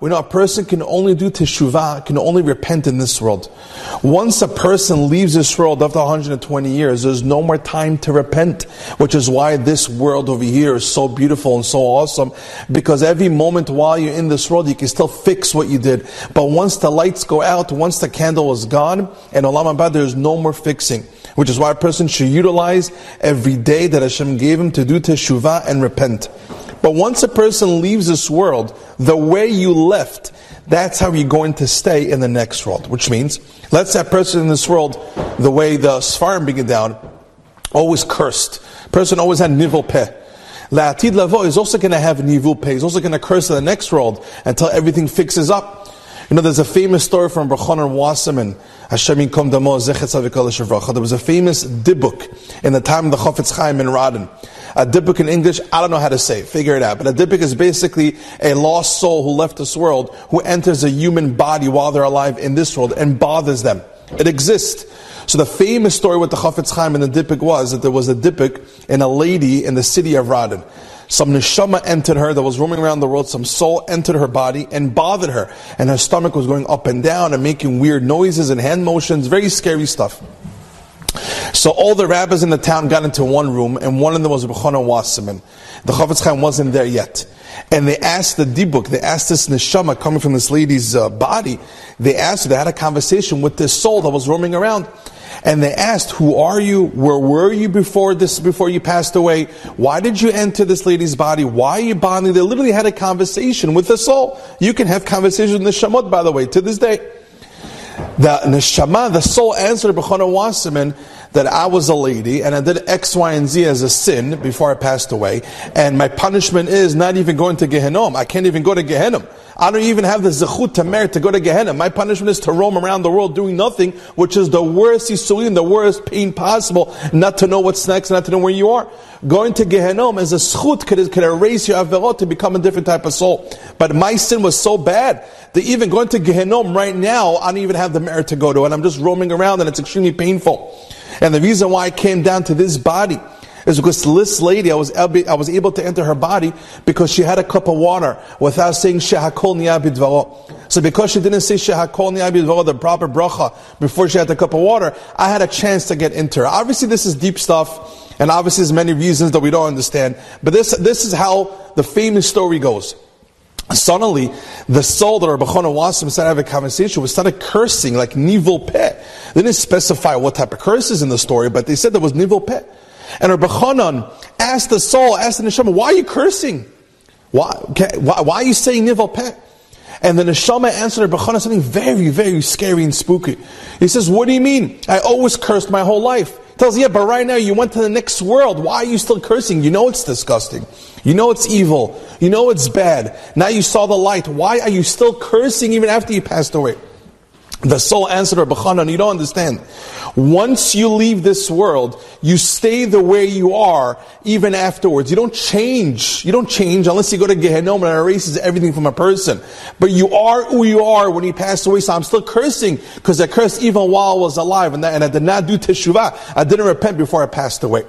we know a person can only do teshuvah, can only repent in this world. Once a person leaves this world after 120 years, there's no more time to repent, which is why this world over here is so beautiful and so awesome, because every moment while you're in this world, you can still fix what you did. But once the lights go out, once the candle is gone, and Olam Haba, there's no more fixing. Which is why a person should utilize every day that Hashem gave him to do teshuvah and repent. But once a person leaves this world, the way you left, that's how you're going to stay in the next world. Which means, let's a person in this world, the way the Sfarim begin down, always cursed. Person always had nivul peh. La'atid lavo is also going to have nivul peh. He's also going to curse in the next world until everything fixes up. You know, there's a famous story from Brachonar Wasserman, Hashem Yinkom Damo Zechet There was a famous dybbuk in the time of the Chafetz Chaim in Radin. A dybbuk in English, I don't know how to say, it, figure it out. But a dybbuk is basically a lost soul who left this world, who enters a human body while they're alive in this world and bothers them. It exists. So the famous story with the Chafetz Chaim and the dybbuk was that there was a dybbuk in a lady in the city of Radin. Some neshama entered her that was roaming around the world. Some soul entered her body and bothered her. And her stomach was going up and down and making weird noises and hand motions. Very scary stuff. So all the rabbis in the town got into one room, and one of them was Bechona Wasserman. The Chafetz Chaim wasn't there yet. And they asked the dybbuk, they asked this neshama coming from this lady's uh, body, they asked they had a conversation with this soul that was roaming around. And they asked, who are you? Where were you before this, before you passed away? Why did you enter this lady's body? Why are you bonding? They literally had a conversation with the soul. You can have conversations with the neshamot, by the way, to this day. The neshama, the soul answered Bechona Wasserman, that I was a lady and I did X, Y, and Z as a sin before I passed away, and my punishment is not even going to Gehenom. I can't even go to Gehenom. I don't even have the zechut to merit to go to Gehenna. My punishment is to roam around the world doing nothing, which is the worst yisurim, the worst pain possible, not to know what's next, not to know where you are. Going to Gehenom as a zechut could, could erase your averot to become a different type of soul. But my sin was so bad that even going to Gehenom right now, I don't even have the merit to go to, and I'm just roaming around and it's extremely painful. And the reason why I came down to this body is because this lady, I was, I was able to enter her body because she had a cup of water without saying Shehakol Niyabidvaro. So because she didn't say Shehakol Niyabidvaro, the proper bracha, before she had the cup of water, I had a chance to get into her. Obviously this is deep stuff, and obviously there's many reasons that we don't understand, but this, this is how the famous story goes. Suddenly, the soul that Rabbi Chana Wasim started having a conversation with started cursing like nivul peh. They didn't specify what type of curses in the story, but they said there was nivul peh. And Rabbi Chanan asked the soul, asked the neshama, why are you cursing? Why, why, why are you saying nivul peh? And the neshama answered Rabbi Chanan something very, very scary and spooky. He says, what do you mean? I always cursed my whole life. Tells, yeah, but right now you went to the next world. Why are you still cursing? You know it's disgusting. You know it's evil. You know it's bad. Now you saw the light. Why are you still cursing even after you passed away? The soul answered Chanan, you don't understand. Once you leave this world, you stay the way you are even afterwards. You don't change. You don't change unless you go to Gehenom and it erases everything from a person. But you are who you are when you pass away. So I'm still cursing because I cursed even while I was alive and, that, and I did not do teshuvah. I didn't repent before I passed away.